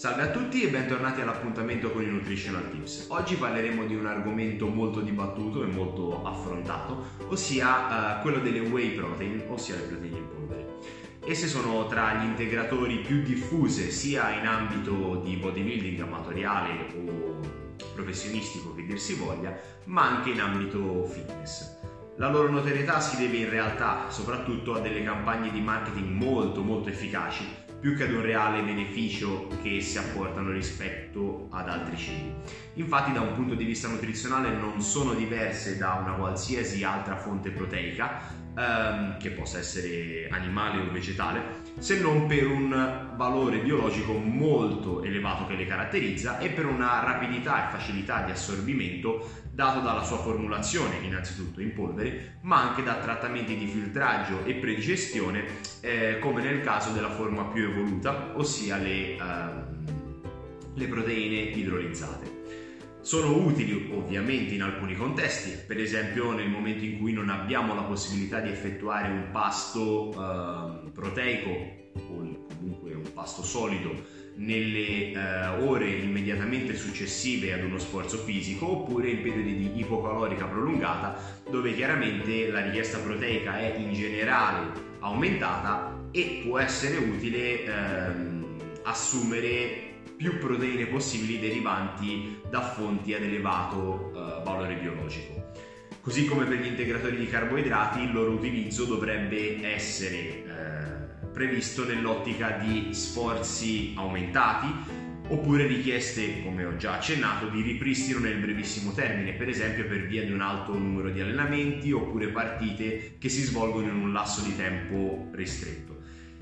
Salve a tutti e bentornati all'appuntamento con i Nutritional Tips. Oggi parleremo di un argomento molto dibattuto e molto affrontato, ossia uh, quello delle whey protein, ossia le proteine in polvere. Esse sono tra gli integratori più diffuse sia in ambito di bodybuilding amatoriale o professionistico che dir si voglia, ma anche in ambito fitness. La loro notorietà si deve in realtà soprattutto a delle campagne di marketing molto molto efficaci più che ad un reale beneficio che essi apportano rispetto ad altri cibi. Infatti da un punto di vista nutrizionale non sono diverse da una qualsiasi altra fonte proteica, ehm, che possa essere animale o vegetale, se non per un valore biologico molto elevato che le caratterizza e per una rapidità e facilità di assorbimento dato dalla sua formulazione innanzitutto in polvere, ma anche da trattamenti di filtraggio e predigestione, eh, come nel caso della forma più evoluta, ossia le, ehm, le proteine idrolizzate. Sono utili ovviamente in alcuni contesti, per esempio nel momento in cui non abbiamo la possibilità di effettuare un pasto eh, proteico o comunque un pasto solido nelle eh, ore immediatamente successive ad uno sforzo fisico oppure in periodi di ipocalorica prolungata dove chiaramente la richiesta proteica è in generale aumentata e può essere utile ehm, assumere più proteine possibili derivanti da fonti ad elevato eh, valore biologico. Così come per gli integratori di carboidrati, il loro utilizzo dovrebbe essere eh, previsto nell'ottica di sforzi aumentati oppure richieste, come ho già accennato, di ripristino nel brevissimo termine, per esempio per via di un alto numero di allenamenti oppure partite che si svolgono in un lasso di tempo ristretto.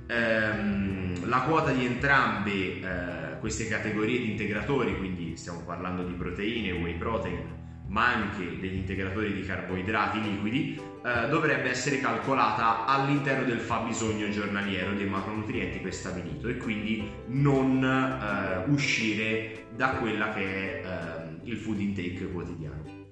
Ehm, la quota di entrambe eh, queste categorie di integratori, quindi stiamo parlando di proteine, whey protein, ma anche degli integratori di carboidrati liquidi, eh, dovrebbe essere calcolata all'interno del fabbisogno giornaliero dei macronutrienti prestabilito e quindi non eh, uscire da quella che è eh, il food intake quotidiano.